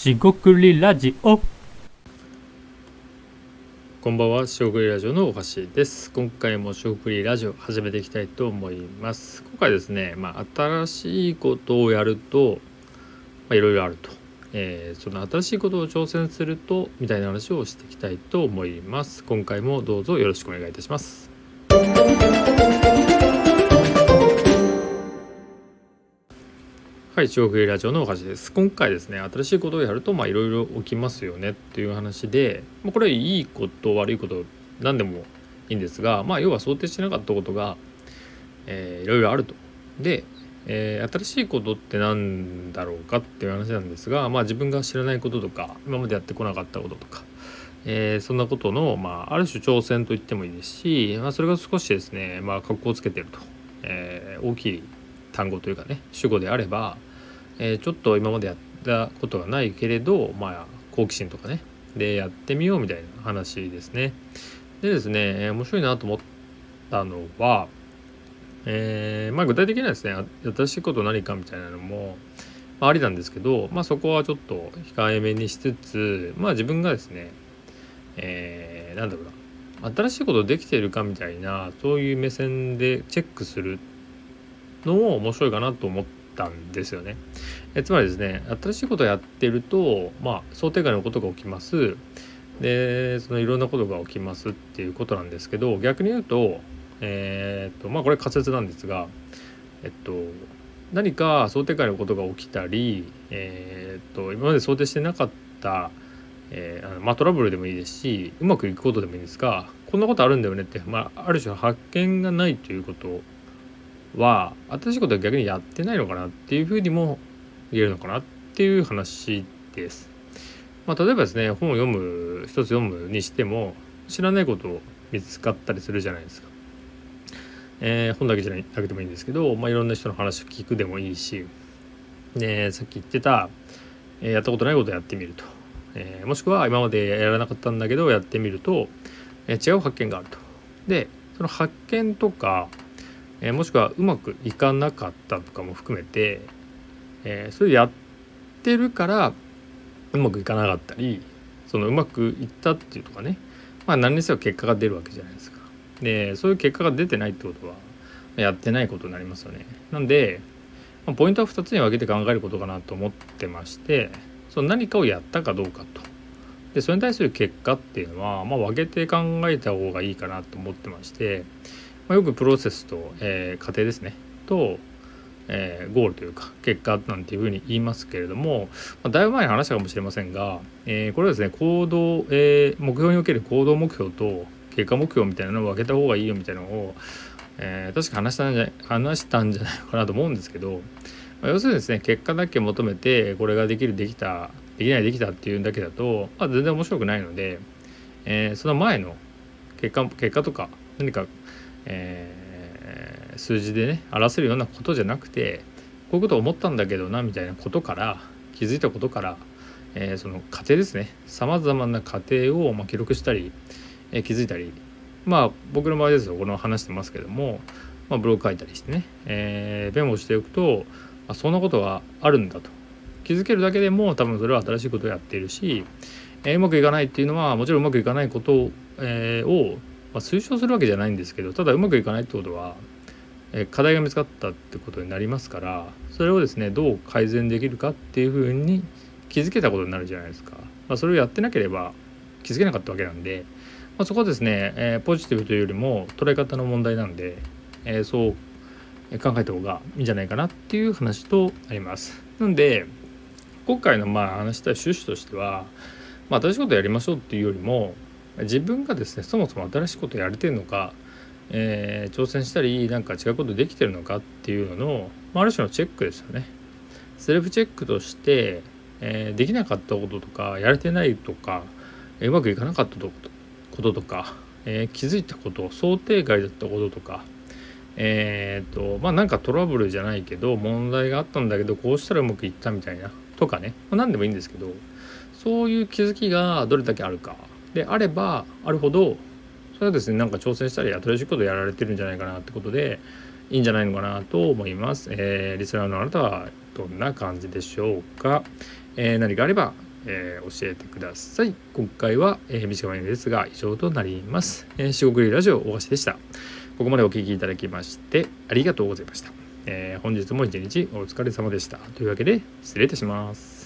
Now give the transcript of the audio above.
しごくりラジオこんばんは、しごくりラジオのおはしです。今回もしごくりラジオ始めていきたいと思います。今回ですね、まあ、新しいことをやると、まあ、いろいろあると。えーその新しいことを挑戦すると、みたいな話をしていきたいと思います。今回もどうぞよろしくお願いいたします。はい、中国ラジオのおはしです。今回ですね、新しいことをやると、まあ、いろいろ起きますよねっていう話で、まあ、これいいこと、悪いこと、何でもいいんですが、まあ、要は想定してなかったことが、えーいろいろあると。で、えー新しいことって何だろうかっていう話なんですが、まあ、自分が知らないこととか、今までやってこなかったこととか、えーそんなことの、まあ、ある種挑戦と言ってもいいですし、まあ、それが少しですね、まあ、格好をつけてると、えー大きい単語というかね主語であれば、えーちょっと今までやったことがないけれどまあ好奇心とかねでやってみようみたいな話ですね。でですね、え面白いなと思ったのは、えーまあ具体的にはですね新しいこと何かみたいなのも、まあ、ありなんですけど、まあ、そこはちょっと控えめにしつつまあ自分がですね、えーなんだろうな新しいことできているかみたいなそういう目線でチェックするのも面白いかなと思ったんですよね。えつまりですね新しいことをやってると、まあ、想定外のことが起きますでそのいろんなことが起きますっていうことなんですけど逆に言うと,、えーっとまあこれ仮説なんですが、えっと、何か想定外のことが起きたり、えーっと今まで想定してなかったえーあのまあ、トラブルでもいいですしうまくいくことでもいいんですがこんなことあるんだよねって、まあ、ある種発見がないということは新しいことは逆にやってないのかなっていうふうにも言えるのかなっていう話です。まあ、例えばですね本を読む一つ読むにしても知らないことを見つかったりするじゃないですか。えー本だけじゃないだけでもいいんですけど、まあ、いろんな人の話を聞くでもいいし、でさっき言ってた、えーやったことないことをやってみると。えーもしくは今までやらなかったんだけどやってみると、えー違う発見があると。でその発見とか、えーもしくはうまくいかなかったとかも含めて、えーそれやってるからうまくいかなかったりそのうまくいったっていうとかねまあ何にせよ結果が出るわけじゃないですか。でそういう結果が出てないってことはやってないことになりますよね。なんで、まあポイントは2つに分けて考えることかなと思ってましてその何かをやったかどうかと。でそれに対する結果っていうのは、まあ、分けて考えた方がいいかなと思ってまして、まあ、よくプロセスと、えー過程ですね。と、えーゴールというか結果なんていうふうに言いますけれども、まあ、だいぶ前に話したかもしれませんが、えーこれはですね行動、えー目標における行動目標と結果目標みたいなのを分けた方がいいよみたいなのを、えー確か話したんじゃ話したんじゃないかなと思うんですけど、まあ要するにですね結果だけ求めてこれができるできたできないできたっていうだけだと、まあ、全然面白くないので、えーその前の結果結果とか何か、えー数字でね表せるようなことじゃなくてこういうこと思ったんだけどなみたいなことから気づいたことから、えーその過程ですね。さまざまな過程を、まあ、記録したり、えー気づいたりまあ僕の場合ですよ。この話してますけども、まあ、ブログ書いたりしてね、えーメモしておくとあそんなことがあるんだと。気づけるだけでも多分それは新しいことをやっているし、えーうまくいかないっていうのはもちろんうまくいかないことを,、えーをまあ、推奨するわけじゃないんですけどただうまくいかないってことは、え課題が見つかったってことになりますからそれをですねどう改善できるかっていうふうに気づけたことになるじゃないですか。まあ、それをやってなければ気づけなかったわけなんで、まあ、そこはですね、えーポジティブというよりも捉え方の問題なんで、えーそう考えた方がいいんじゃないかなっていう話となります。なんで今回のまあ話した趣旨としては、まあ、新しいことやりましょうっていうよりも自分がですねそもそも新しいことやれてるのか、えー挑戦したりなんか違うことできてるのかっていうのの、まあ、ある種のチェックですよね。セルフチェックとして、えーできなかったこととかやれてないとかうまくいかなかったこととか、えー気づいたこと想定外だったこととかえー、とまあなんかトラブルじゃないけど問題があったんだけどこうしたらうまくいったみたいなとかね、まあ、何でもいいんですけどそういう気づきがどれだけあるかであればあるほどそれはですねなんか挑戦したり新しいことやられてるんじゃないかなってことでいいんじゃないのかなと思います。えーリスナーのあなたはどんな感じでしょうか、えー何かあればえー、教えてください。今回は、えー、短めですが以上となります。えー、四国ラジオ大橋でした。ここまでお聴きいただきましてありがとうございました、えー、本日も一日お疲れ様でした。というわけで失礼いたします。